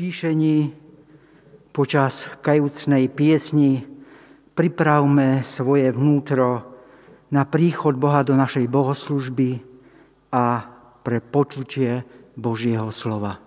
utíšení počas kajúcnej piesni pripravme svoje vnútro na príchod Boha do našej bohoslužby a pre počutie Božieho slova.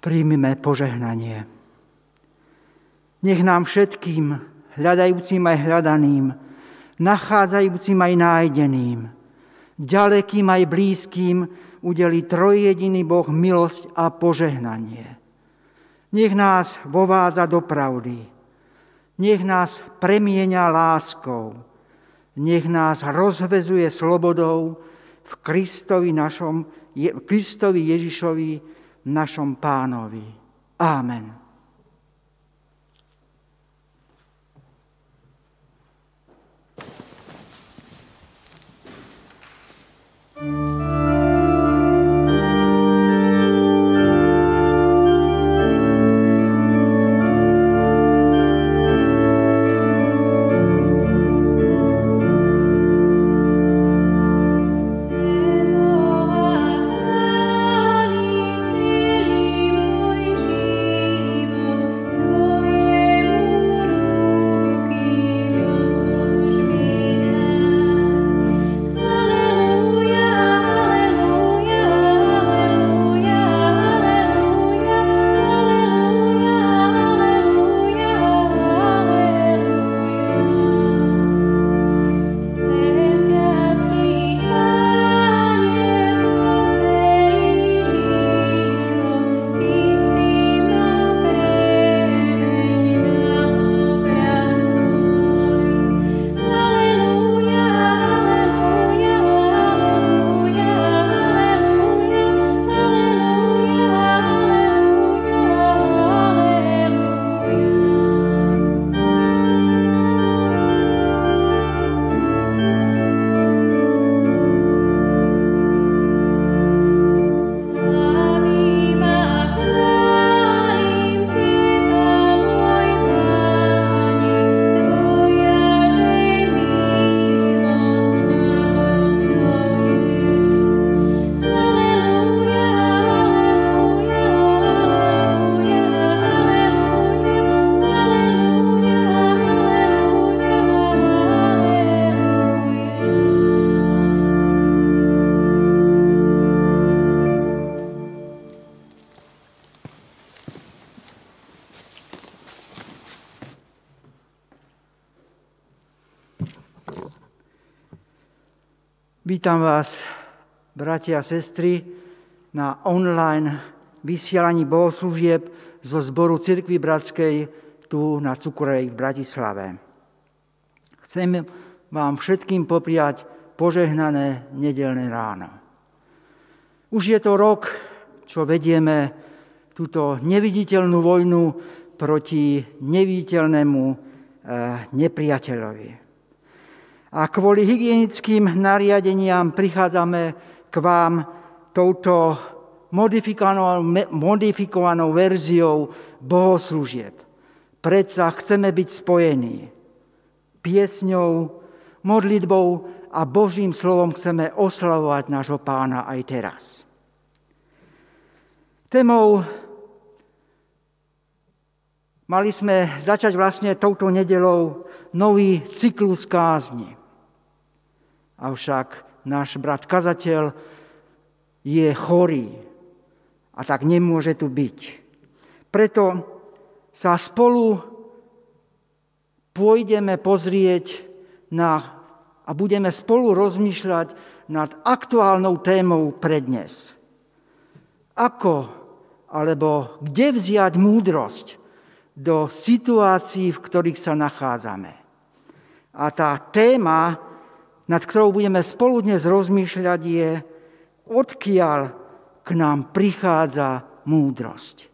Príjmime požehnanie. Nech nám všetkým, hľadajúcim aj hľadaným, nachádzajúcim aj nájdeným, ďalekým aj blízkym, udeli trojjediný Boh milosť a požehnanie. Nech nás vovádza do pravdy, nech nás premieňa láskou, nech nás rozvezuje slobodou v Kristovi, našom, Kristovi Ježišovi, našom pánovi. Amen. Vítam vás, bratia a sestry, na online vysielaní bohoslúžieb zo zboru Cirkvy Bratskej tu na Cukrovej v Bratislave. Chcem vám všetkým popriať požehnané nedelné ráno. Už je to rok, čo vedieme túto neviditeľnú vojnu proti neviditeľnému eh, nepriateľovi. A kvôli hygienickým nariadeniam prichádzame k vám touto modifikovanou, modifikovanou verziou bohoslúžieb. Predsa chceme byť spojení piesňou, modlitbou a Božím slovom chceme oslavovať nášho pána aj teraz. Témou mali sme začať vlastne touto nedelou nový cyklus kázni. Avšak náš brat kazateľ je chorý a tak nemôže tu byť. Preto sa spolu pôjdeme pozrieť na a budeme spolu rozmýšľať nad aktuálnou témou pre dnes. Ako alebo kde vziať múdrosť do situácií, v ktorých sa nachádzame. A tá téma, nad ktorou budeme spolu dnes rozmýšľať, je, odkiaľ k nám prichádza múdrosť.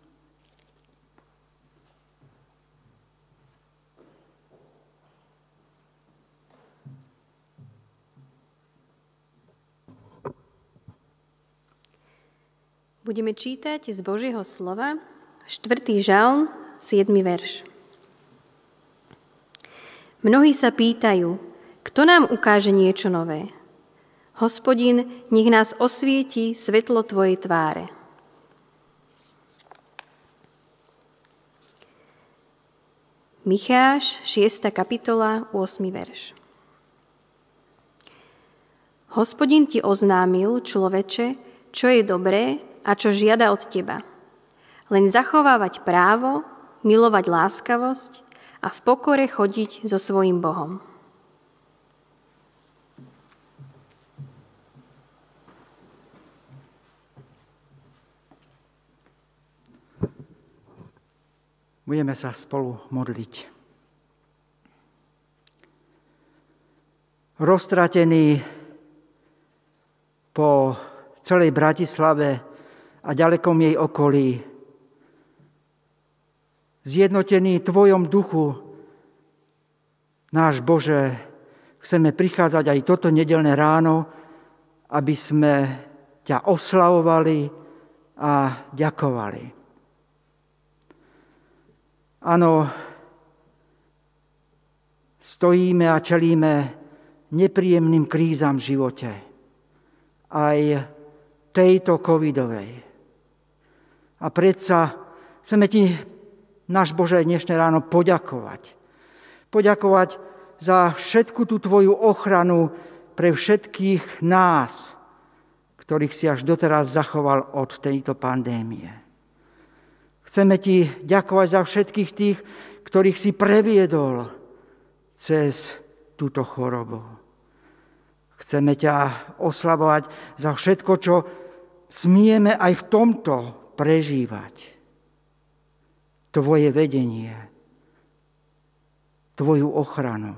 Budeme čítať z Božieho slova 4. žalm, 7. verš. Mnohí sa pýtajú, kto nám ukáže niečo nové. Hospodin, nech nás osvieti svetlo Tvojej tváre. Micháš, 6. kapitola, 8. verš. Hospodin ti oznámil, človeče, čo je dobré a čo žiada od teba. Len zachovávať právo, milovať láskavosť a v pokore chodiť so svojim Bohom. Budeme sa spolu modliť. Roztratený po celej Bratislave a ďalekom jej okolí. Zjednotený Tvojom duchu, náš Bože, chceme prichádzať aj toto nedelné ráno, aby sme ťa oslavovali a ďakovali. Áno, stojíme a čelíme nepríjemným krízam v živote. Aj tejto covidovej. A predsa chceme ti, náš Bože, dnešné ráno poďakovať. Poďakovať za všetku tú tvoju ochranu pre všetkých nás, ktorých si až doteraz zachoval od tejto pandémie. Chceme ti ďakovať za všetkých tých, ktorých si previedol cez túto chorobu. Chceme ťa oslavovať za všetko, čo smieme aj v tomto prežívať tvoje vedenie, tvoju ochranu.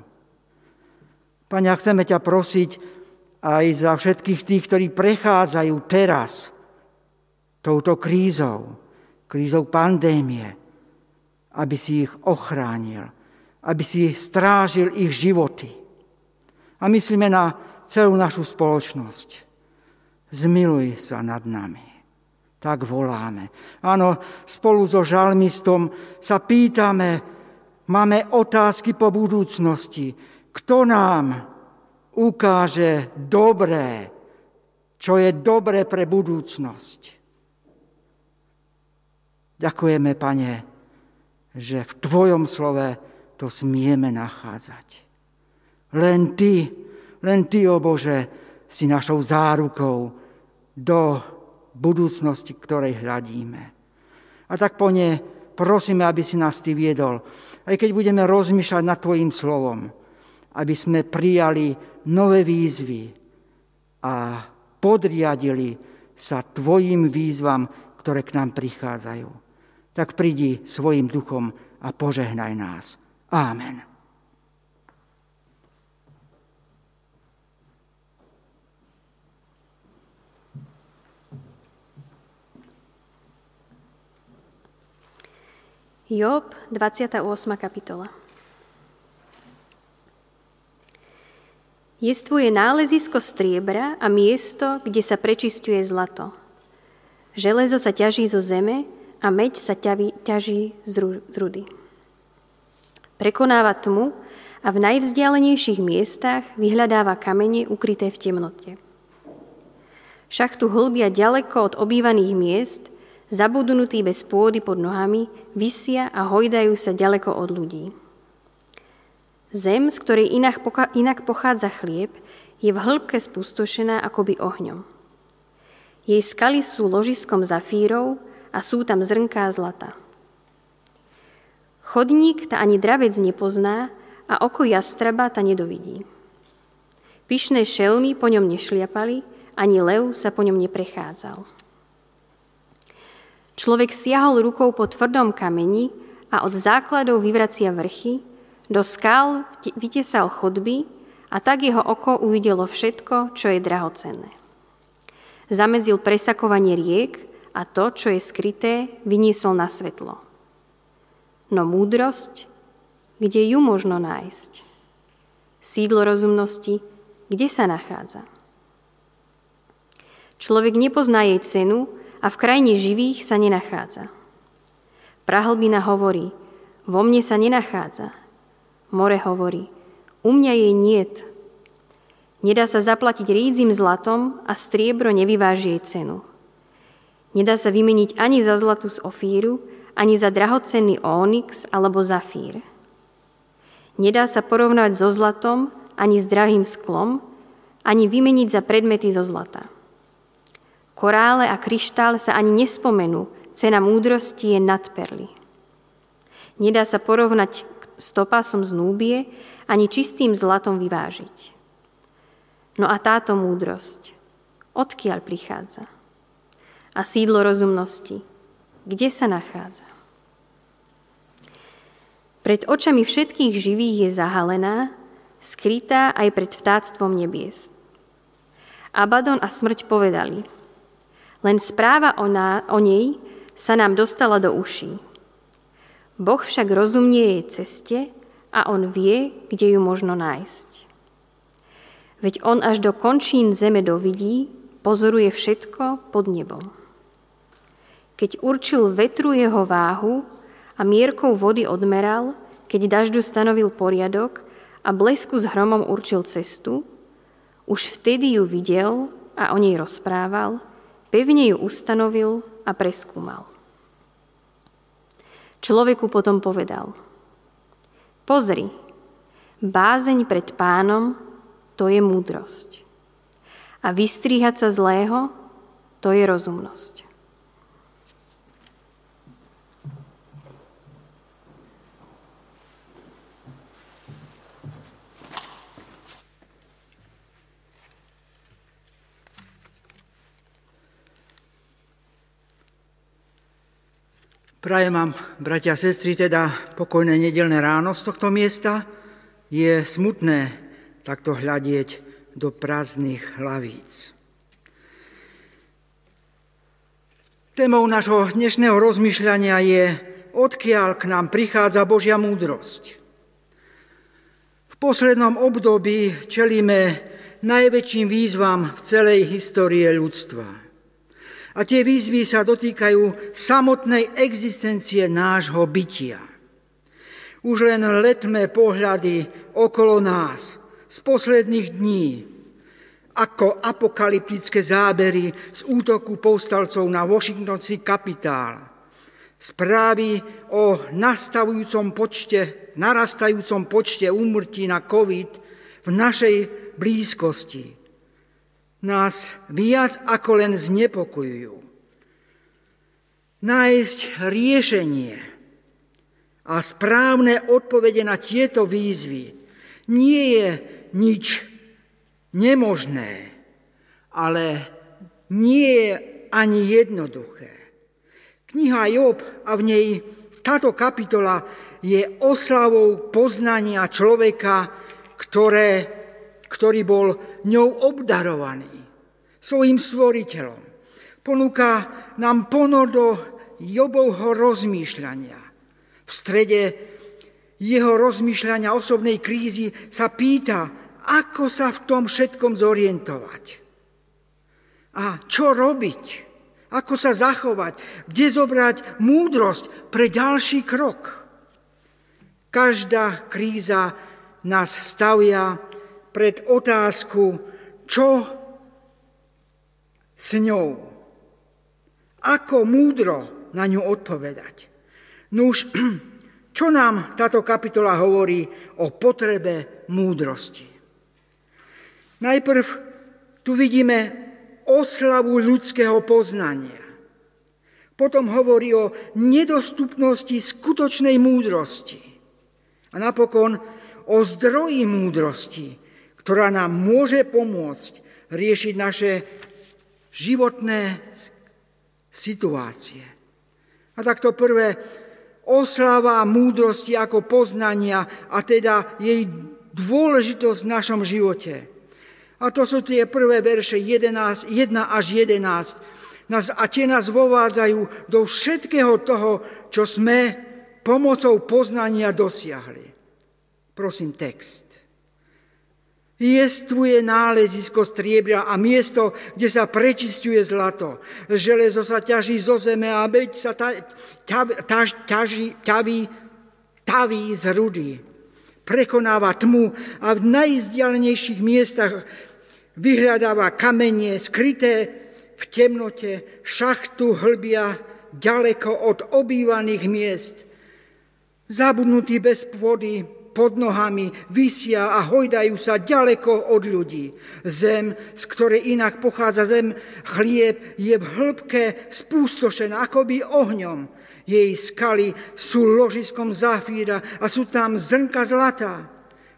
Pane, chceme ťa prosiť aj za všetkých tých, ktorí prechádzajú teraz touto krízou, krízou pandémie, aby si ich ochránil, aby si strážil ich životy. A myslíme na celú našu spoločnosť. Zmiluj sa nad nami tak voláme. Áno, spolu so žalmistom sa pýtame, máme otázky po budúcnosti. Kto nám ukáže dobré, čo je dobré pre budúcnosť? Ďakujeme, Pane, že v Tvojom slove to smieme nachádzať. Len Ty, len Ty, o Bože, si našou zárukou do budúcnosti, ktorej hľadíme. A tak po ne prosíme, aby si nás Ty viedol. Aj keď budeme rozmýšľať nad Tvojim slovom, aby sme prijali nové výzvy a podriadili sa Tvojim výzvam, ktoré k nám prichádzajú. Tak prídi svojim duchom a požehnaj nás. Amen. Job, 28. kapitola. Jestvuje nálezisko striebra a miesto, kde sa prečistuje zlato. Železo sa ťaží zo zeme a meď sa ťaví, ťaží z rudy. Prekonáva tmu a v najvzdialenejších miestach vyhľadáva kamene ukryté v temnote. Šachtu hlbia ďaleko od obývaných miest – zabudnutí bez pôdy pod nohami, vysia a hojdajú sa ďaleko od ľudí. Zem, z ktorej inak, inak pochádza chlieb, je v hĺbke spustošená akoby ohňom. Jej skaly sú ložiskom zafírov a sú tam zrnká zlata. Chodník ta ani dravec nepozná a oko jastraba ta nedovidí. Pyšné šelmy po ňom nešliapali, ani lev sa po ňom neprechádzal. Človek siahol rukou po tvrdom kameni a od základov vyvracia vrchy, do skál vytesal chodby a tak jeho oko uvidelo všetko, čo je drahocenné. Zamedzil presakovanie riek a to, čo je skryté, vyniesol na svetlo. No múdrosť, kde ju možno nájsť? Sídlo rozumnosti, kde sa nachádza? Človek nepozná jej cenu, a v krajine živých sa nenachádza. Prahlbina hovorí, vo mne sa nenachádza. More hovorí, u mňa jej niet. Nedá sa zaplatiť rídzim zlatom a striebro nevyváži jej cenu. Nedá sa vymeniť ani za zlatu z ofíru, ani za drahocenný onyx alebo zafír. Nedá sa porovnať so zlatom, ani s drahým sklom, ani vymeniť za predmety zo zlata. Korále a kryštál sa ani nespomenú, cena múdrosti je nad perly. Nedá sa porovnať s topasom z núbie, ani čistým zlatom vyvážiť. No a táto múdrosť, odkiaľ prichádza? A sídlo rozumnosti, kde sa nachádza? Pred očami všetkých živých je zahalená, skrytá aj pred vtáctvom nebies. Abadon a smrť povedali – len správa o, ná, o nej sa nám dostala do uší. Boh však rozumie jej ceste a on vie, kde ju možno nájsť. Veď on až do končín zeme dovidí, pozoruje všetko pod nebom. Keď určil vetru jeho váhu a mierkou vody odmeral, keď dažďu stanovil poriadok a blesku s hromom určil cestu, už vtedy ju videl a o nej rozprával – Pevne ju ustanovil a preskúmal. Človeku potom povedal, pozri, bázeň pred pánom, to je múdrosť. A vystríhať sa zlého, to je rozumnosť. Prajem vám, bratia a sestry, teda pokojné nedelné ráno z tohto miesta. Je smutné takto hľadieť do prázdnych hlavíc. Témou nášho dnešného rozmýšľania je, odkiaľ k nám prichádza Božia múdrosť. V poslednom období čelíme najväčším výzvam v celej histórie ľudstva. A tie výzvy sa dotýkajú samotnej existencie nášho bytia. Už len letme pohľady okolo nás z posledných dní, ako apokalyptické zábery z útoku povstalcov na Washingtonský kapitál, správy o nastavujúcom počte, narastajúcom počte úmrtí na COVID v našej blízkosti nás viac ako len znepokojujú. Nájsť riešenie a správne odpovede na tieto výzvy nie je nič nemožné, ale nie je ani jednoduché. Kniha Job a v nej táto kapitola je oslavou poznania človeka, ktoré, ktorý bol ňou obdarovaný, svojim stvoriteľom. Ponúka nám ponor do Jobovho rozmýšľania. V strede jeho rozmýšľania osobnej krízy sa pýta, ako sa v tom všetkom zorientovať. A čo robiť? Ako sa zachovať? Kde zobrať múdrosť pre ďalší krok? Každá kríza nás stavia pred otázku, čo s ňou. Ako múdro na ňu odpovedať. No už, čo nám táto kapitola hovorí o potrebe múdrosti? Najprv tu vidíme oslavu ľudského poznania. Potom hovorí o nedostupnosti skutočnej múdrosti. A napokon o zdroji múdrosti, ktorá nám môže pomôcť riešiť naše životné situácie. A takto prvé, oslava múdrosti ako poznania a teda jej dôležitosť v našom živote. A to sú tie prvé verše 11, 1 až 11. a tie nás vovádzajú do všetkého toho, čo sme pomocou poznania dosiahli. Prosím text. Jestvuje nálezisko striebra a miesto, kde sa prečistuje zlato. Železo sa ťaží zo zeme a beď sa ta, ťav, taž, ťaží, ťaví, taví z rudy. Prekonáva tmu a v najzdialenejších miestach vyhľadáva kamenie skryté v temnote, šachtu hlbia ďaleko od obývaných miest zabudnutí bez pôdy, pod nohami, vysia a hojdajú sa ďaleko od ľudí. Zem, z ktorej inak pochádza zem, chlieb, je v hĺbke spústošená akoby ohňom. Jej skaly sú ložiskom zafíra a sú tam zrnka zlata.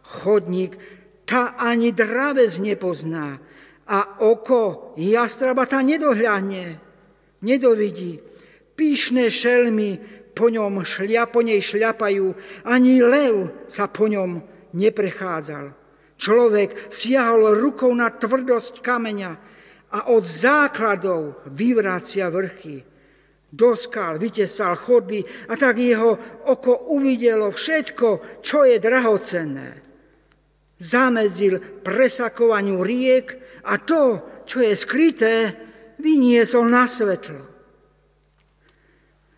Chodník tá ani dravec nepozná a oko jastraba tá nedohľadne, nedovidí. Píšne šelmy po ňom šlia, po nej šľapajú, ani lev sa po ňom neprechádzal. Človek siahol rukou na tvrdosť kameňa a od základov vyvrácia vrchy. Do skal vytesal chodby a tak jeho oko uvidelo všetko, čo je drahocenné. Zamedzil presakovaniu riek a to, čo je skryté, vyniesol na svetlo.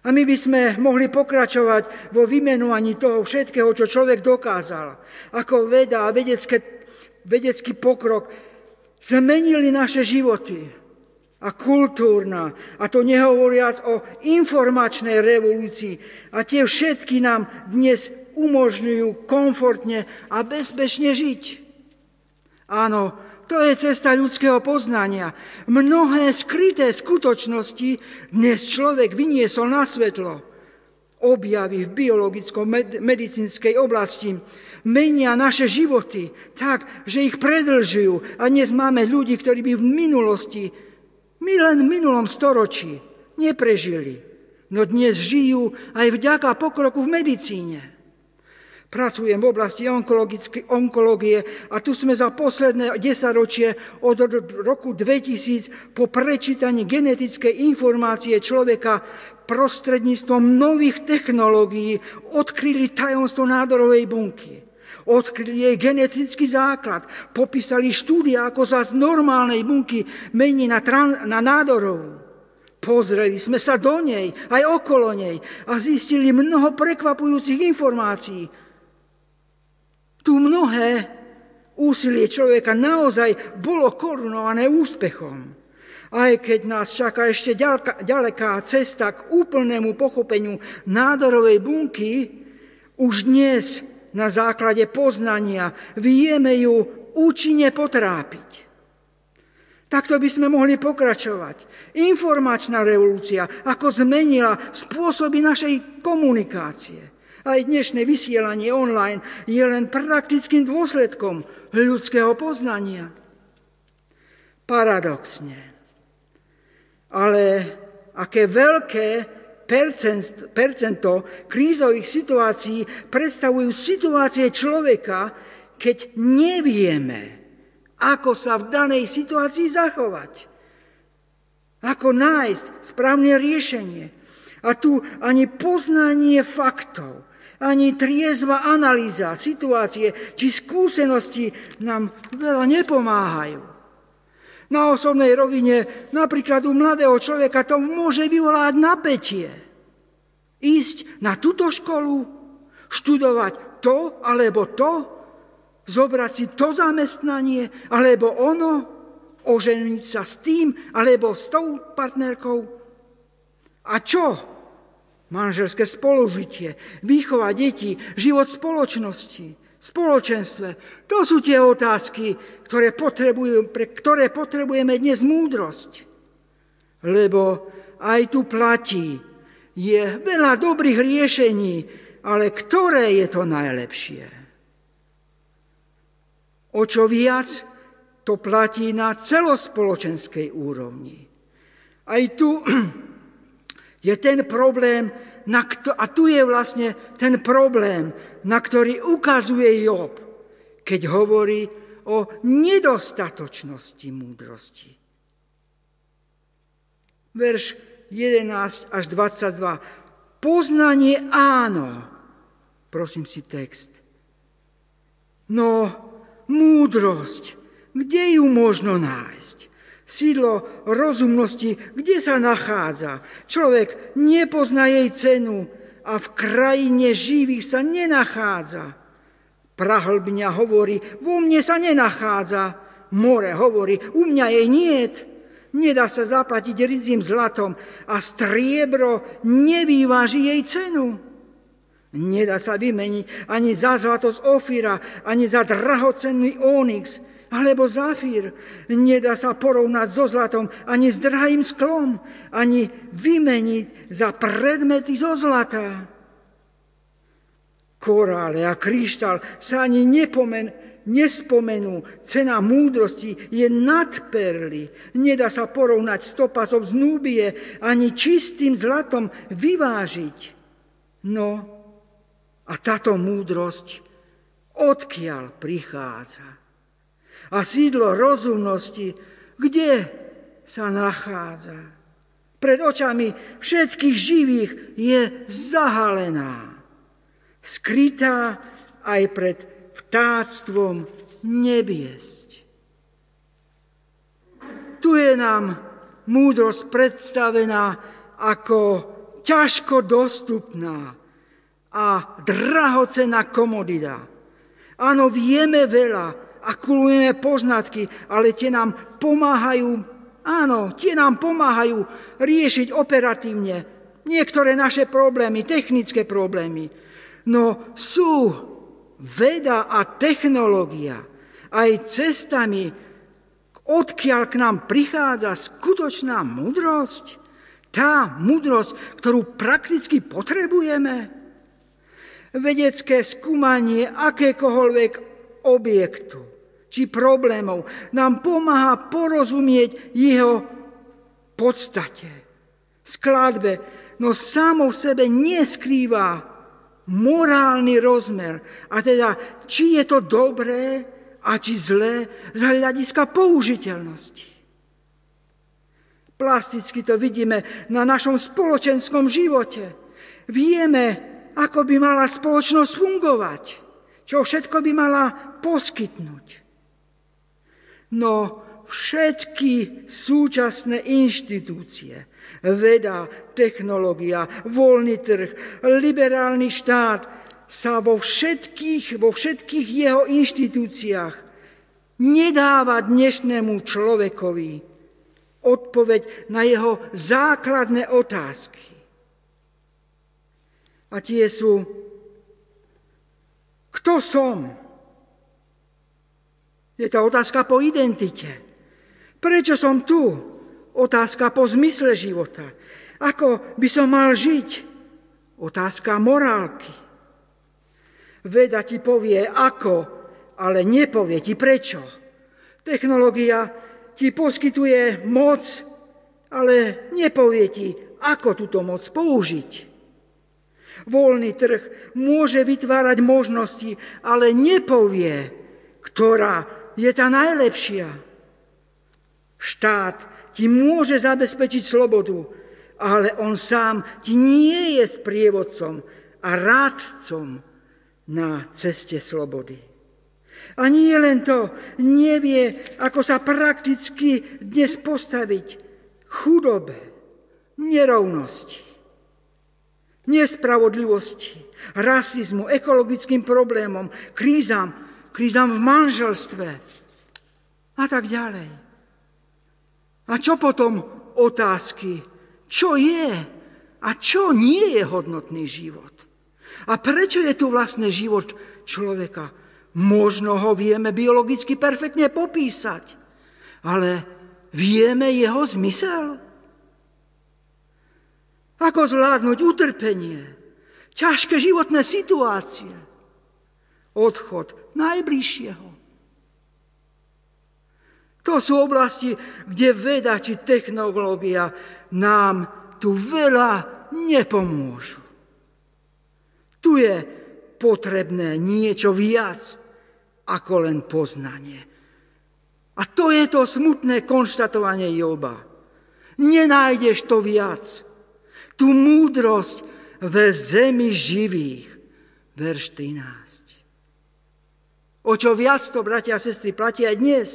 A my by sme mohli pokračovať vo vymenovaní toho všetkého, čo človek dokázal. Ako veda a vedecké, vedecký pokrok zmenili naše životy. A kultúrna, a to nehovoriac o informačnej revolúcii. A tie všetky nám dnes umožňujú komfortne a bezpečne žiť. Áno, to je cesta ľudského poznania. Mnohé skryté skutočnosti dnes človek vyniesol na svetlo. Objavy v biologicko-medicínskej oblasti menia naše životy tak, že ich predlžujú. A dnes máme ľudí, ktorí by v minulosti, my len v minulom storočí, neprežili. No dnes žijú aj vďaka pokroku v medicíne. Pracujem v oblasti onkológie a tu sme za posledné desaťročie od roku 2000 po prečítaní genetickej informácie človeka prostredníctvom nových technológií odkryli tajomstvo nádorovej bunky. Odkryli jej genetický základ, popísali štúdia, ako sa z normálnej bunky mení na, tran- na nádorovú. Pozreli sme sa do nej, aj okolo nej a zistili mnoho prekvapujúcich informácií. Tu mnohé úsilie človeka naozaj bolo korunované úspechom. Aj keď nás čaká ešte ďaleká cesta k úplnému pochopeniu nádorovej bunky, už dnes na základe poznania vieme ju účinne potrápiť. Takto by sme mohli pokračovať. Informačná revolúcia, ako zmenila spôsoby našej komunikácie. Aj dnešné vysielanie online je len praktickým dôsledkom ľudského poznania. Paradoxne, Ale aké veľké percento krízových situácií predstavujú situácie človeka, keď nevieme, ako sa v danej situácii zachovať. Ako nájsť správne riešenie. A tu ani poznanie faktov, ani triezva analýza situácie či skúsenosti nám veľa nepomáhajú. Na osobnej rovine, napríklad u mladého človeka, to môže vyvolať napätie. Ísť na túto školu, študovať to alebo to, zobrať si to zamestnanie alebo ono, oženiť sa s tým alebo s tou partnerkou. A čo? Manželské spolužitie, výchova detí, život spoločnosti, spoločenstve. To sú tie otázky, ktoré pre ktoré potrebujeme dnes múdrosť. Lebo aj tu platí, je veľa dobrých riešení, ale ktoré je to najlepšie? O čo viac, to platí na celospoločenskej úrovni. Aj tu je ten problém, na kto, a tu je vlastne ten problém, na ktorý ukazuje Job, keď hovorí o nedostatočnosti múdrosti. Verš 11 až 22. Poznanie áno. Prosím si text. No, múdrosť, kde ju možno nájsť? Sídlo rozumnosti, kde sa nachádza. Človek nepozná jej cenu a v krajine živých sa nenachádza. Prahlbňa hovorí, vo mne sa nenachádza. More hovorí, u mňa jej niet. Nedá sa zaplatiť ridzím zlatom a striebro nevýváži jej cenu. Nedá sa vymeniť ani za zlato z Ofira, ani za drahocenný onyx, alebo zafír. Nedá sa porovnať so zlatom ani s drahým sklom, ani vymeniť za predmety zo zlata. Korále a kryštál sa ani nepomen, nespomenú. Cena múdrosti je nad perly. Nedá sa porovnať stopasov z núbie, ani čistým zlatom vyvážiť. No a táto múdrosť odkiaľ prichádza? A sídlo rozumnosti, kde sa nachádza. Pred očami všetkých živých je zahalená, skrytá aj pred vtáctvom nebiesť. Tu je nám múdrosť predstavená ako ťažko dostupná a drahocená komodita. Áno, vieme veľa, akulujeme poznatky, ale tie nám pomáhajú, áno, tie nám pomáhajú riešiť operatívne niektoré naše problémy, technické problémy. No sú veda a technológia aj cestami, odkiaľ k nám prichádza skutočná múdrosť, tá múdrosť, ktorú prakticky potrebujeme. Vedecké skúmanie akékoľvek objektu či problémov nám pomáha porozumieť jeho podstate, skladbe, no samo v sebe neskrýva morálny rozmer. A teda, či je to dobré a či zlé z hľadiska použiteľnosti. Plasticky to vidíme na našom spoločenskom živote. Vieme, ako by mala spoločnosť fungovať, čo všetko by mala poskytnúť. No všetky súčasné inštitúcie, veda, technológia, voľný trh, liberálny štát sa vo všetkých, vo všetkých jeho inštitúciách nedáva dnešnému človekovi odpoveď na jeho základné otázky. A tie sú, kto som? Je to otázka po identite. Prečo som tu? Otázka po zmysle života. Ako by som mal žiť? Otázka morálky. Veda ti povie ako, ale nepovie ti prečo. Technológia ti poskytuje moc ale nepovie ti, ako túto moc použiť. Voľný trh môže vytvárať možnosti, ale nepovie, ktorá je tá najlepšia. Štát ti môže zabezpečiť slobodu, ale on sám ti nie je sprievodcom a rádcom na ceste slobody. A nie len to, nevie, ako sa prakticky dnes postaviť chudobe, nerovnosti, nespravodlivosti, rasizmu, ekologickým problémom, krízam, krízam v manželstve a tak ďalej. A čo potom otázky? Čo je a čo nie je hodnotný život? A prečo je tu vlastne život človeka? Možno ho vieme biologicky perfektne popísať, ale vieme jeho zmysel? Ako zvládnuť utrpenie, ťažké životné situácie, odchod najbližšieho. To sú oblasti, kde veda či technológia nám tu veľa nepomôžu. Tu je potrebné niečo viac ako len poznanie. A to je to smutné konštatovanie Joba. Nenájdeš to viac. Tu múdrosť ve zemi živých. Verš 13. O čo viac to, bratia a sestry, platí aj dnes.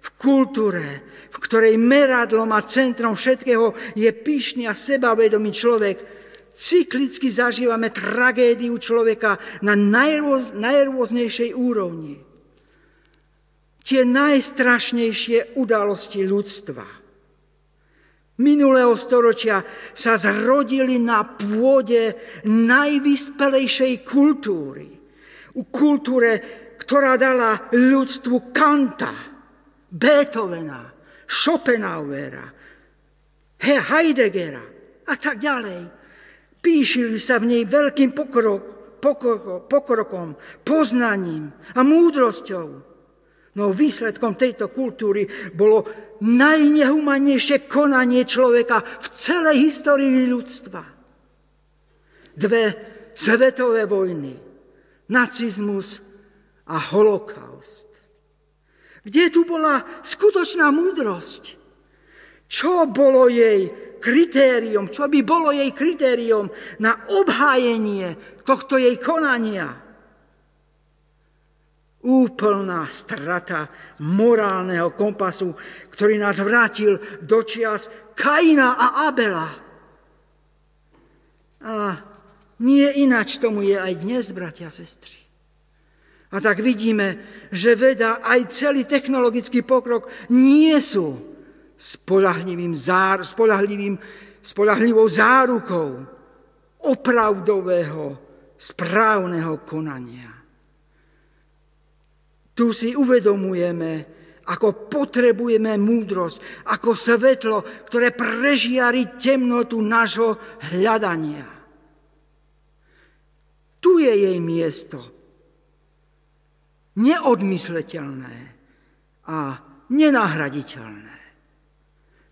V kultúre, v ktorej meradlom a centrom všetkého je pyšný a sebavedomý človek, cyklicky zažívame tragédiu človeka na najrôz, najrôznejšej úrovni. Tie najstrašnejšie udalosti ľudstva minulého storočia sa zrodili na pôde najvyspelejšej kultúry. U kultúre, ktorá dala ľudstvu Kanta, Beethovena, Schopenhauera, Heideggera a tak ďalej. Píšili sa v nej veľkým pokrok, pokrok, pokrokom, poznaním a múdrosťou. No výsledkom tejto kultúry bolo najnehumannejšie konanie človeka v celej histórii ľudstva. Dve svetové vojny, nacizmus a holokaust. Kde tu bola skutočná múdrosť? Čo bolo jej kritérium, čo by bolo jej kritérium na obhájenie tohto jej konania. Úplná strata morálneho kompasu, ktorý nás vrátil do čias Kaina a Abela. A nie inač tomu je aj dnes, bratia a sestry. A tak vidíme, že veda aj celý technologický pokrok nie sú spolahlivým, zár, spolahlivým, spolahlivou zárukou opravdového, správneho konania. Tu si uvedomujeme, ako potrebujeme múdrosť, ako svetlo, ktoré prežiari temnotu nášho hľadania. Tu je jej miesto. Neodmysleteľné a nenahraditeľné.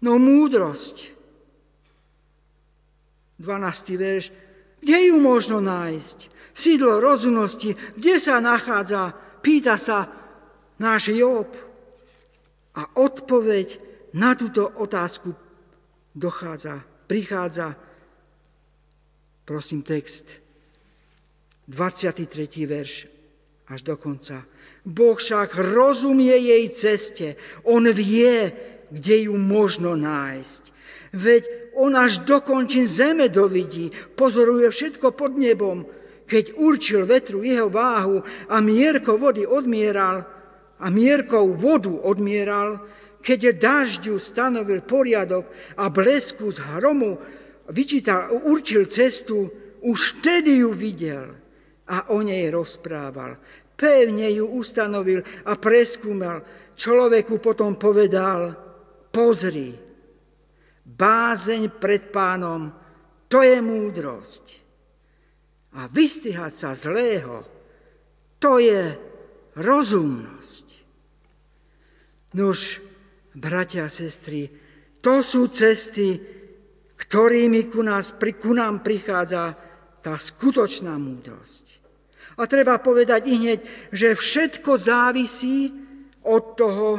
No múdrosť. 12. verš. Kde ju možno nájsť? Sídlo rozumnosti, kde sa nachádza? Pýta sa náš Job. A odpoveď na túto otázku dochádza, prichádza, prosím text, 23. verš až do konca. Boh však rozumie jej ceste, on vie, kde ju možno nájsť. Veď on až dokončin zeme dovidí, pozoruje všetko pod nebom. Keď určil vetru jeho váhu a mierko vody odmieral, a mierkou vodu odmieral, keď dažďu stanovil poriadok a blesku z hromu vyčítal, určil cestu, už vtedy ju videl a o nej rozprával. Pevne ju ustanovil a preskúmal. Človeku potom povedal, pozri, bázeň pred pánom, to je múdrosť. A vystihať sa zlého, to je rozumnosť. Nož, bratia a sestry, To sú cesty, ktorými ku, nás, ku nám prichádza tá skutočná múdrosť. A treba povedať i hneď, že všetko závisí od toho,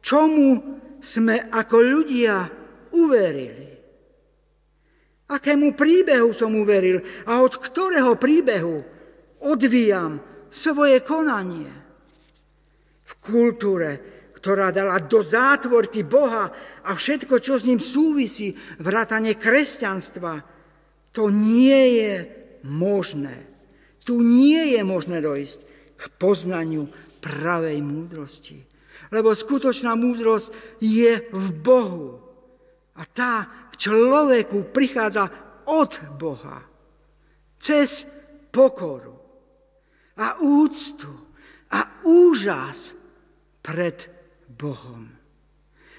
čomu sme ako ľudia uverili. Akému príbehu som uveril a od ktorého príbehu odvíjam svoje konanie. V kultúre, ktorá dala do zátvorky Boha a všetko, čo s ním súvisí, vrátanie kresťanstva, to nie je možné. Tu nie je možné dojsť k poznaniu pravej múdrosti. Lebo skutočná múdrosť je v Bohu. A tá k človeku prichádza od Boha. Cez pokoru a úctu a úžas pred Bohom.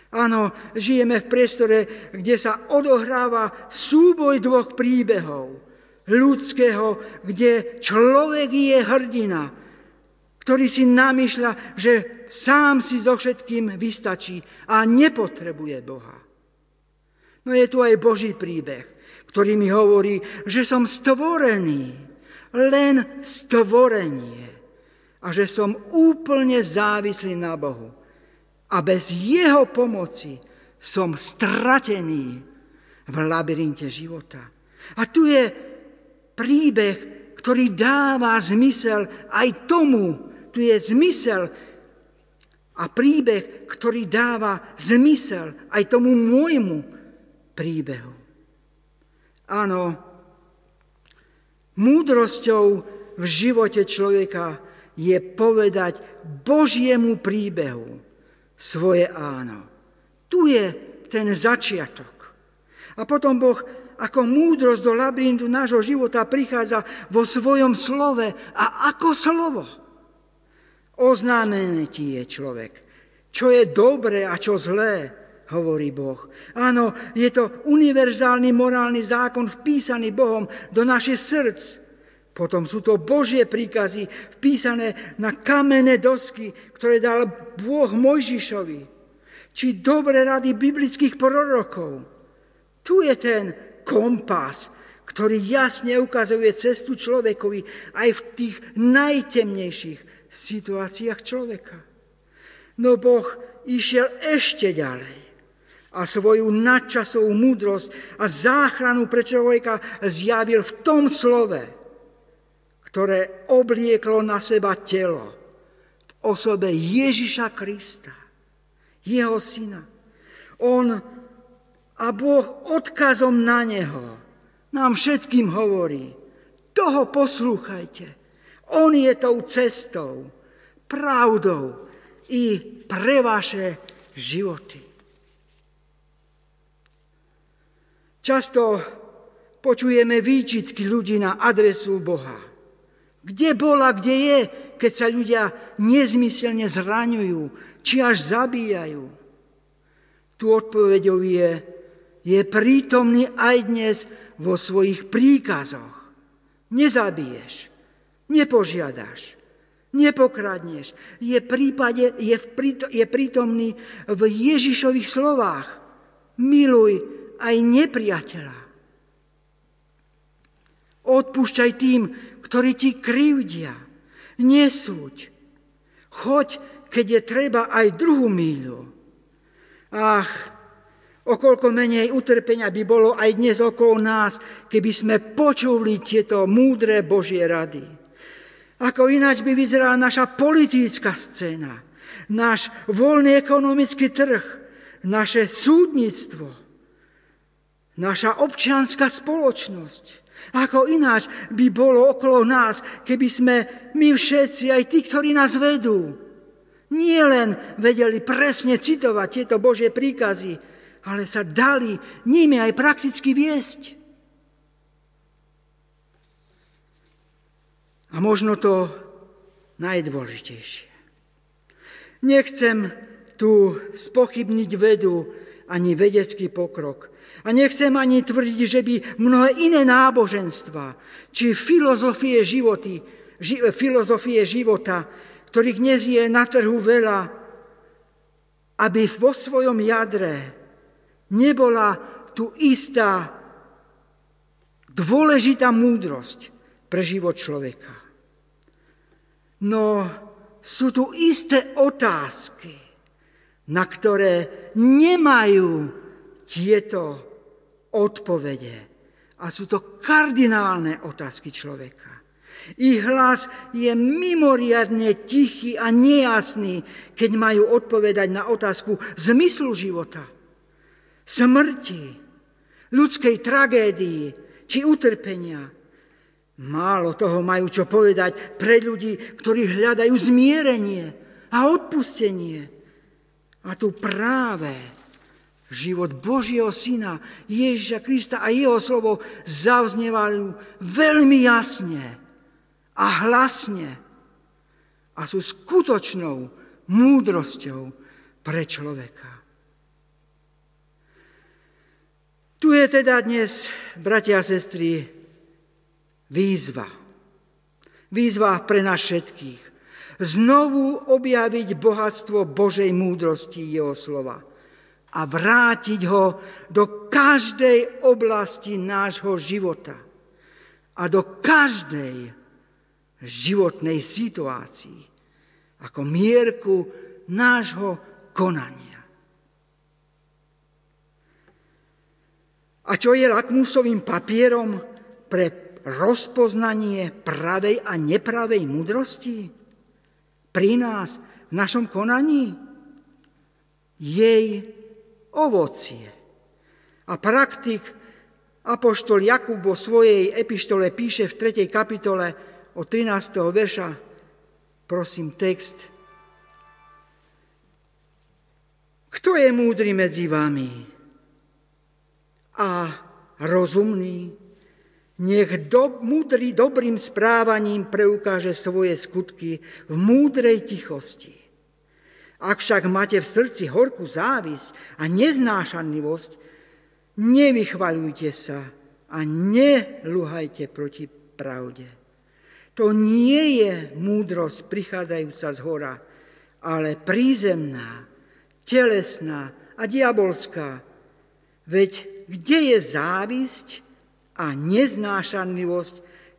Áno, žijeme v priestore, kde sa odohráva súboj dvoch príbehov. Ľudského, kde človek je hrdina, ktorý si namýšľa, že sám si so všetkým vystačí a nepotrebuje Boha. No je tu aj Boží príbeh, ktorý mi hovorí, že som stvorený, len stvorenie a že som úplne závislý na Bohu a bez jeho pomoci som stratený v labyrinte života. A tu je príbeh, ktorý dáva zmysel aj tomu, tu je zmysel a príbeh, ktorý dáva zmysel aj tomu môjmu príbehu. Áno, múdrosťou v živote človeka je povedať Božiemu príbehu, svoje áno. Tu je ten začiatok. A potom Boh ako múdrosť do labyrintu nášho života prichádza vo svojom slove a ako slovo. Oznámené ti je človek, čo je dobré a čo zlé, hovorí Boh. Áno, je to univerzálny morálny zákon vpísaný Bohom do našich srdc. Potom sú to Božie príkazy vpísané na kamenné dosky, ktoré dal Boh Mojžišovi. Či dobré rady biblických prorokov. Tu je ten kompas, ktorý jasne ukazuje cestu človekovi aj v tých najtemnejších situáciách človeka. No Boh išiel ešte ďalej a svoju nadčasovú múdrosť a záchranu pre človeka zjavil v tom slove, ktoré oblieklo na seba telo v osobe Ježiša Krista, jeho syna. On a Boh odkazom na neho nám všetkým hovorí, toho poslúchajte. On je tou cestou, pravdou i pre vaše životy. Často počujeme výčitky ľudí na adresu Boha. Kde bola, kde je, keď sa ľudia nezmyselne zraňujú, či až zabíjajú? Tu odpovedou je, je prítomný aj dnes vo svojich príkazoch. Nezabiješ, nepožiadaš, nepokradneš. Je, prípade, je, v, je prítomný v Ježišových slovách. Miluj aj nepriateľa. Odpúšťaj tým, ktorí ti krivdia. Nesúď. Choď, keď je treba aj druhú míľu. Ach, okolko menej utrpenia by bolo aj dnes okolo nás, keby sme počuli tieto múdre Božie rady. Ako ináč by vyzerala naša politická scéna, náš voľný ekonomický trh, naše súdnictvo, naša občianská spoločnosť. Ako ináč by bolo okolo nás, keby sme my všetci, aj tí, ktorí nás vedú, nie len vedeli presne citovať tieto Božie príkazy, ale sa dali nimi aj prakticky viesť. A možno to najdôležitejšie. Nechcem tu spochybniť vedu ani vedecký pokrok, a nechcem ani tvrdiť, že by mnohé iné náboženstva, či filozofie, životy, ži, filozofie života, ktorých dnes je na trhu veľa, aby vo svojom jadre Nebola tu istá dôležitá múdrosť pre život človeka. No sú tu isté otázky, na ktoré nemajú tieto odpovede. A sú to kardinálne otázky človeka. Ich hlas je mimoriadne tichý a nejasný, keď majú odpovedať na otázku zmyslu života, smrti, ľudskej tragédii či utrpenia. Málo toho majú čo povedať pre ľudí, ktorí hľadajú zmierenie a odpustenie. A tu práve život Božieho Syna, Ježiša Krista a jeho slovo zavznevajú veľmi jasne a hlasne a sú skutočnou múdrosťou pre človeka. Tu je teda dnes, bratia a sestry, výzva. Výzva pre nás všetkých. Znovu objaviť bohatstvo Božej múdrosti jeho slova a vrátiť ho do každej oblasti nášho života a do každej životnej situácii, ako mierku nášho konania. A čo je lakmusovým papierom pre rozpoznanie pravej a nepravej múdrosti pri nás, v našom konaní? Jej ovocie. A praktik Apoštol Jakub vo svojej epištole píše v 3. kapitole od 13. verša, prosím, text. Kto je múdry medzi vami a rozumný? Nech do, múdry dobrým správaním preukáže svoje skutky v múdrej tichosti. Ak však máte v srdci horkú závisť a neznášanlivosť, nevychvaľujte sa a neluhajte proti pravde. To nie je múdrosť prichádzajúca z hora, ale prízemná, telesná a diabolská. Veď kde je závisť a neznášanlivosť,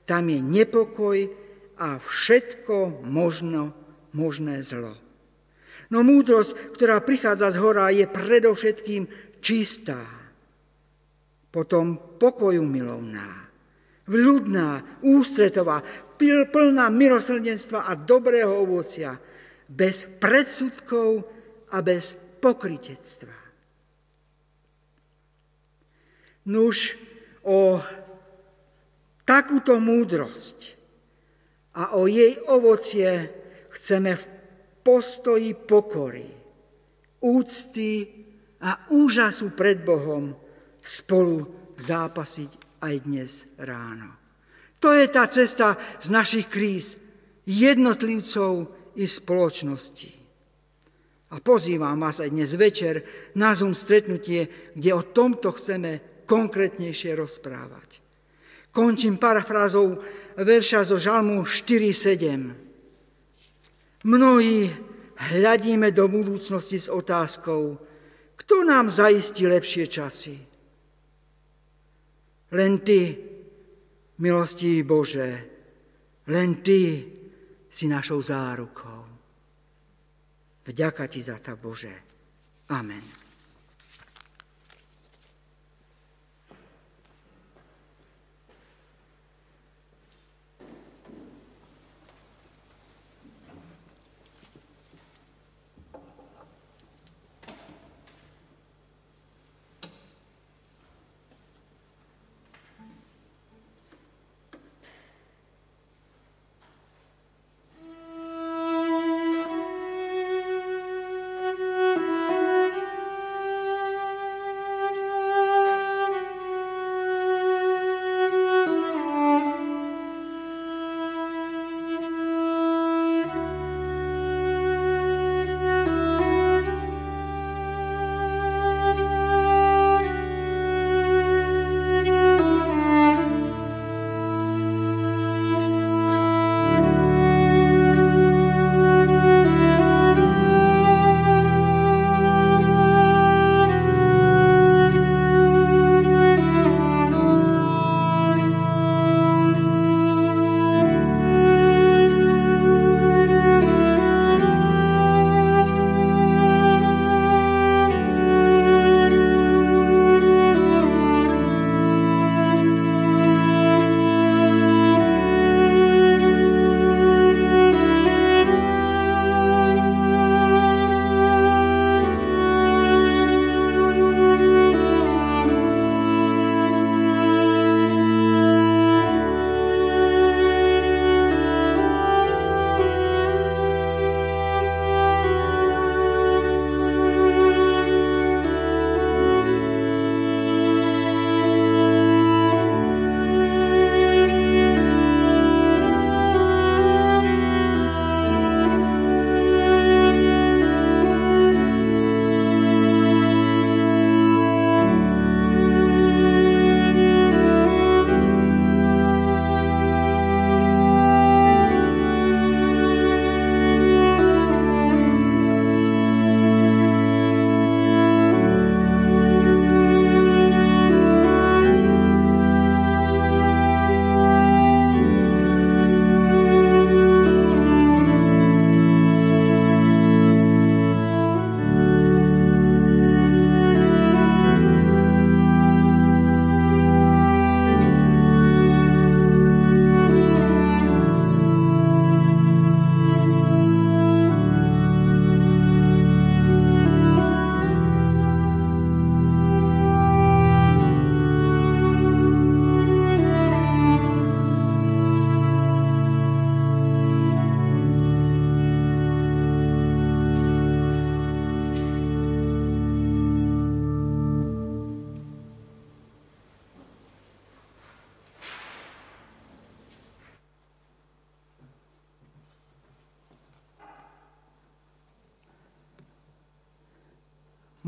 tam je nepokoj a všetko možno, možné zlo. No múdrosť, ktorá prichádza z hora, je predovšetkým čistá, potom pokoju milovná, vľudná, ústretová, plná milosrdenstva a dobrého ovocia, bez predsudkov a bez pokritectva. Nuž o takúto múdrosť a o jej ovocie chceme v postoji pokory, úcty a úžasu pred Bohom spolu zápasiť aj dnes ráno. To je tá cesta z našich kríz, jednotlivcov i spoločnosti. A pozývam vás aj dnes večer na Zoom stretnutie, kde o tomto chceme konkrétnejšie rozprávať. Končím parafrázou verša zo Žalmu 4.7. Mnohí hľadíme do budúcnosti s otázkou, kto nám zaistí lepšie časy. Len ty, Milostí Bože, len Ty si našou zárukou. Vďaka Ti za to, Bože. Amen.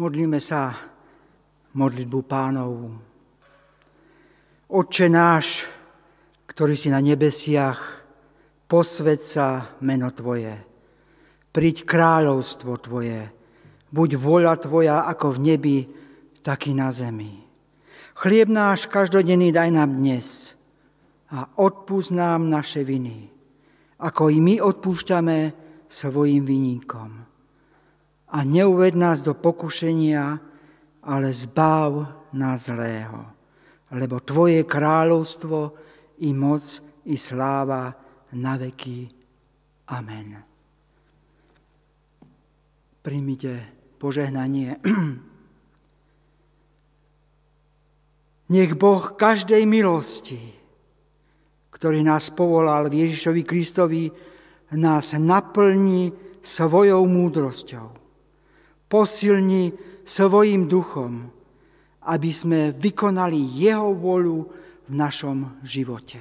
Modlíme sa modlitbu pánovú. Otče náš, ktorý si na nebesiach, posved sa meno Tvoje. Príď kráľovstvo Tvoje. Buď voľa Tvoja ako v nebi, tak i na zemi. Chlieb náš každodenný daj nám dnes a odpúsť nám naše viny, ako i my odpúšťame svojim viníkom a neuved nás do pokušenia, ale zbav nás zlého. Lebo Tvoje kráľovstvo i moc i sláva na veky. Amen. Príjmite požehnanie. Nech Boh každej milosti, ktorý nás povolal v Ježišovi Kristovi, nás naplní svojou múdrosťou posilni svojim duchom, aby sme vykonali jeho volu v našom živote.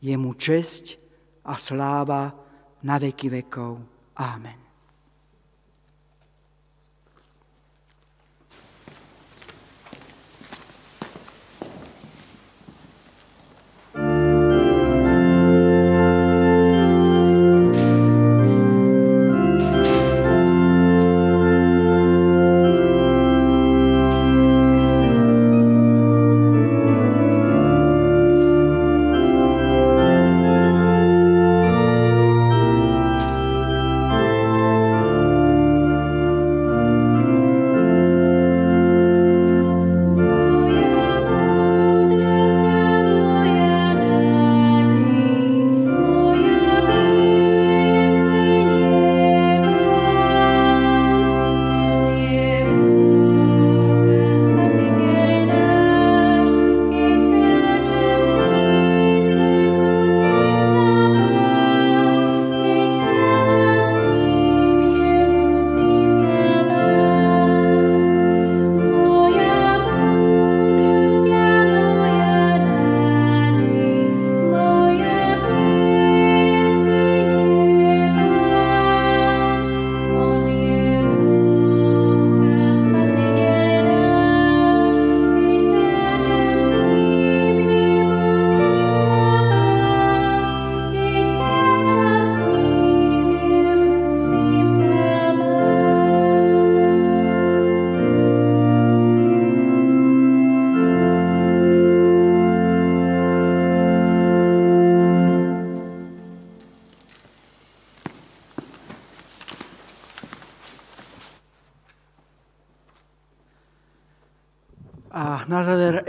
Je mu česť a sláva na veky vekov. Amen.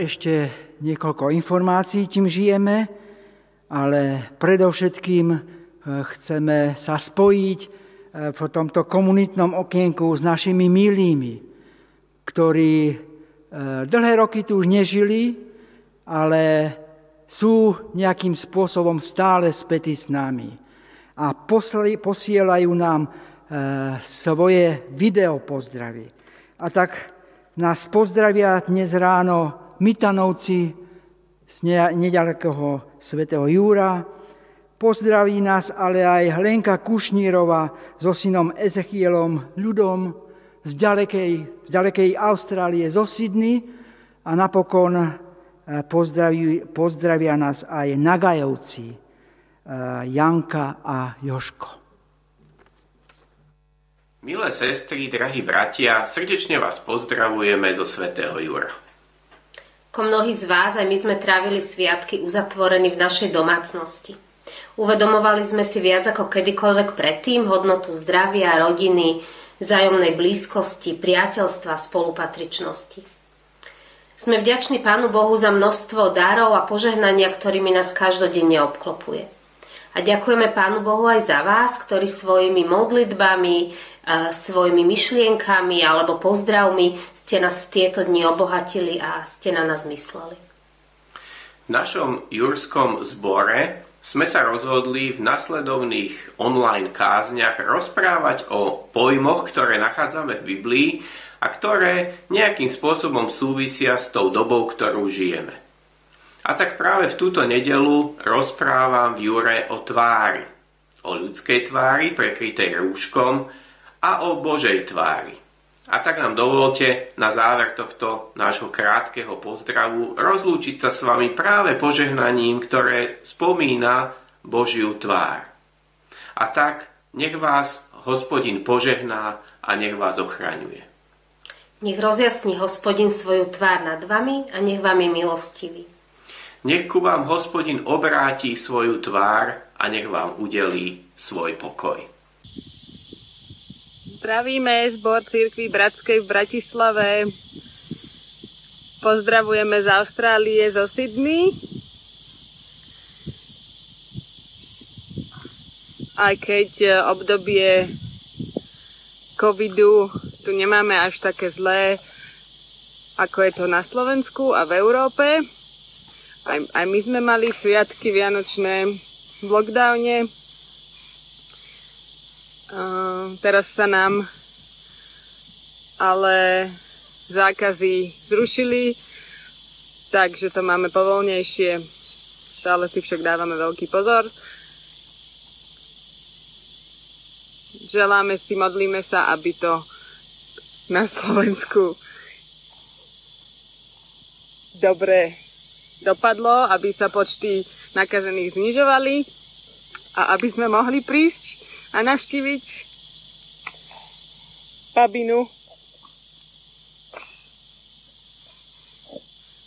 Ešte niekoľko informácií, tým žijeme, ale predovšetkým eh, chceme sa spojiť eh, v tomto komunitnom okienku s našimi milými, ktorí eh, dlhé roky tu už nežili, ale sú nejakým spôsobom stále spätí s nami a posielajú nám svoje video pozdravy. A tak nás pozdravia dnes ráno Mitanovci z nedalekého svätého Júra. Pozdraví nás ale aj Hlenka Kušnírova so synom Ezechielom ľudom z ďalekej, z ďalekej Austrálie, zo Sydney a napokon eh, pozdraví, pozdravia nás aj Nagajovci, eh, Janka a Joško. Milé sestry, drahí bratia, srdečne vás pozdravujeme zo svätého Jura. Ko mnohí z vás aj my sme trávili sviatky uzatvorení v našej domácnosti. Uvedomovali sme si viac ako kedykoľvek predtým hodnotu zdravia, rodiny, vzájomnej blízkosti, priateľstva, spolupatričnosti. Sme vďační Pánu Bohu za množstvo darov a požehnania, ktorými nás každodenne obklopuje. A ďakujeme Pánu Bohu aj za vás, ktorí svojimi modlitbami, svojimi myšlienkami alebo pozdravmi ste nás v tieto dni obohatili a ste na nás mysleli. V našom jurskom zbore sme sa rozhodli v nasledovných online kázniach rozprávať o pojmoch, ktoré nachádzame v Biblii a ktoré nejakým spôsobom súvisia s tou dobou, ktorú žijeme. A tak práve v túto nedelu rozprávam v Jure o tvári. O ľudskej tvári, prekrytej rúškom a o Božej tvári, A tak nám dovolte na záver tohto nášho krátkeho pozdravu rozlúčiť sa s vami práve požehnaním, ktoré spomína Božiu tvár. A tak nech vás hospodin požehná a nech vás ochraňuje. Nech rozjasní hospodin svoju tvár nad vami a nech vám je milostivý. Nech ku vám hospodin obráti svoju tvár a nech vám udelí svoj pokoj. Zdravíme zbor Církvy Bratskej v Bratislave. Pozdravujeme z Austrálie, zo Sydney. Aj keď e, obdobie covidu tu nemáme až také zlé, ako je to na Slovensku a v Európe. Aj, aj my sme mali sviatky vianočné v lockdowne teraz sa nám ale zákazy zrušili, takže to máme povolnejšie. Stále si však dávame veľký pozor. Želáme si, modlíme sa, aby to na Slovensku dobre dopadlo, aby sa počty nakazených znižovali a aby sme mohli prísť a navštíviť Babinu.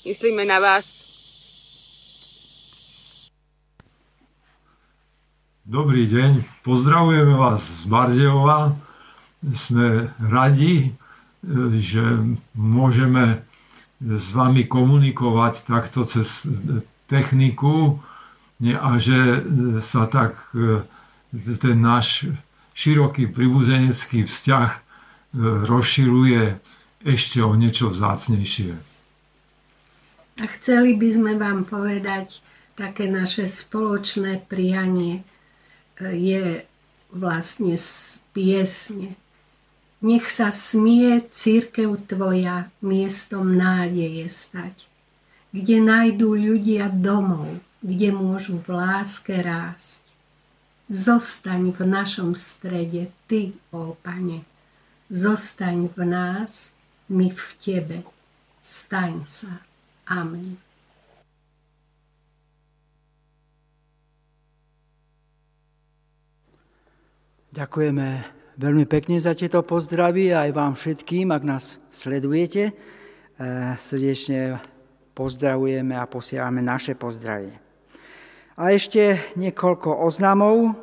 Myslíme na vás. Dobrý deň, pozdravujeme vás z Bardejova. Sme radi, že môžeme s vami komunikovať takto cez techniku a že sa tak ten náš široký pribuzenecký vzťah e, rozširuje ešte o niečo vzácnejšie. A chceli by sme vám povedať také naše spoločné prianie e, je vlastne z piesne. Nech sa smie církev tvoja miestom nádeje stať, kde nájdú ľudia domov, kde môžu v láske rásť Zostaň v našom strede, Ty, ó Pane. Zostaň v nás, my v Tebe. Staň sa. Amen. Ďakujeme veľmi pekne za tieto pozdravy aj vám všetkým, ak nás sledujete. Eh, srdečne pozdravujeme a posielame naše pozdravy. A ešte niekoľko oznamov.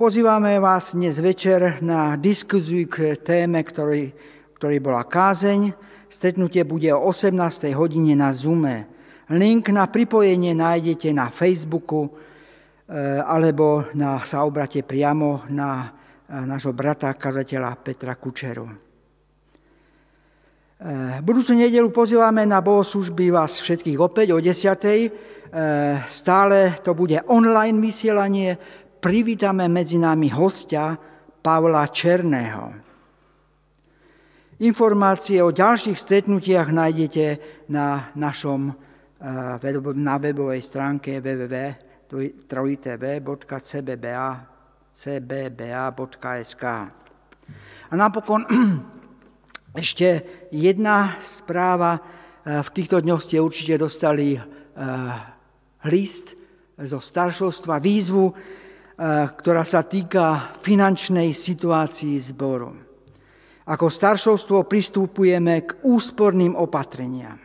Pozývame vás dnes večer na diskuziu k téme, ktorý, ktorý bola kázeň. Stretnutie bude o 18. hodine na Zoome. Link na pripojenie nájdete na Facebooku eh, alebo na, sa obrate priamo na eh, nášho brata, kazateľa Petra Kučeru. Eh, budúcu nedelu pozývame na bohoslužby vás všetkých opäť o 10. Eh, stále to bude online vysielanie. Privítame medzi nami hostia Pavla Černého. Informácie o ďalších stretnutiach nájdete na našom eh, na webovej stránke www.cbba.cbba.sk A napokon ešte jedna správa. Eh, v týchto dňoch ste určite dostali list zo staršovstva, výzvu, eh, ktorá sa týka finančnej situácii zboru. Ako staršovstvo pristupujeme k úsporným opatreniam.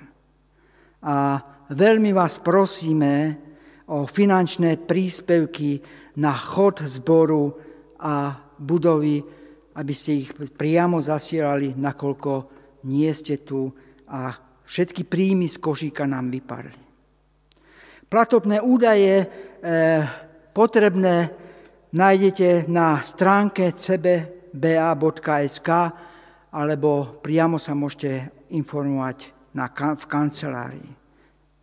A veľmi vás prosíme o finančné príspevky na chod zboru a budovy, aby ste ich priamo zasielali, nakoľko nie ste tu a všetky príjmy z košíka nám vypadli. Platobné údaje eh, potrebné nájdete na stránke cbba.sk alebo priamo sa môžete informovať na, v kancelárii.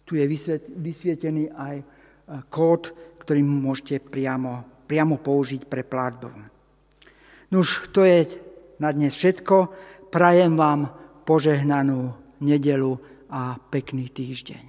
Tu je vysvietený aj eh, kód, ktorý môžete priamo, priamo použiť pre platbu. Nuž, to je na dnes všetko. Prajem vám požehnanú nedelu a pekný týždeň.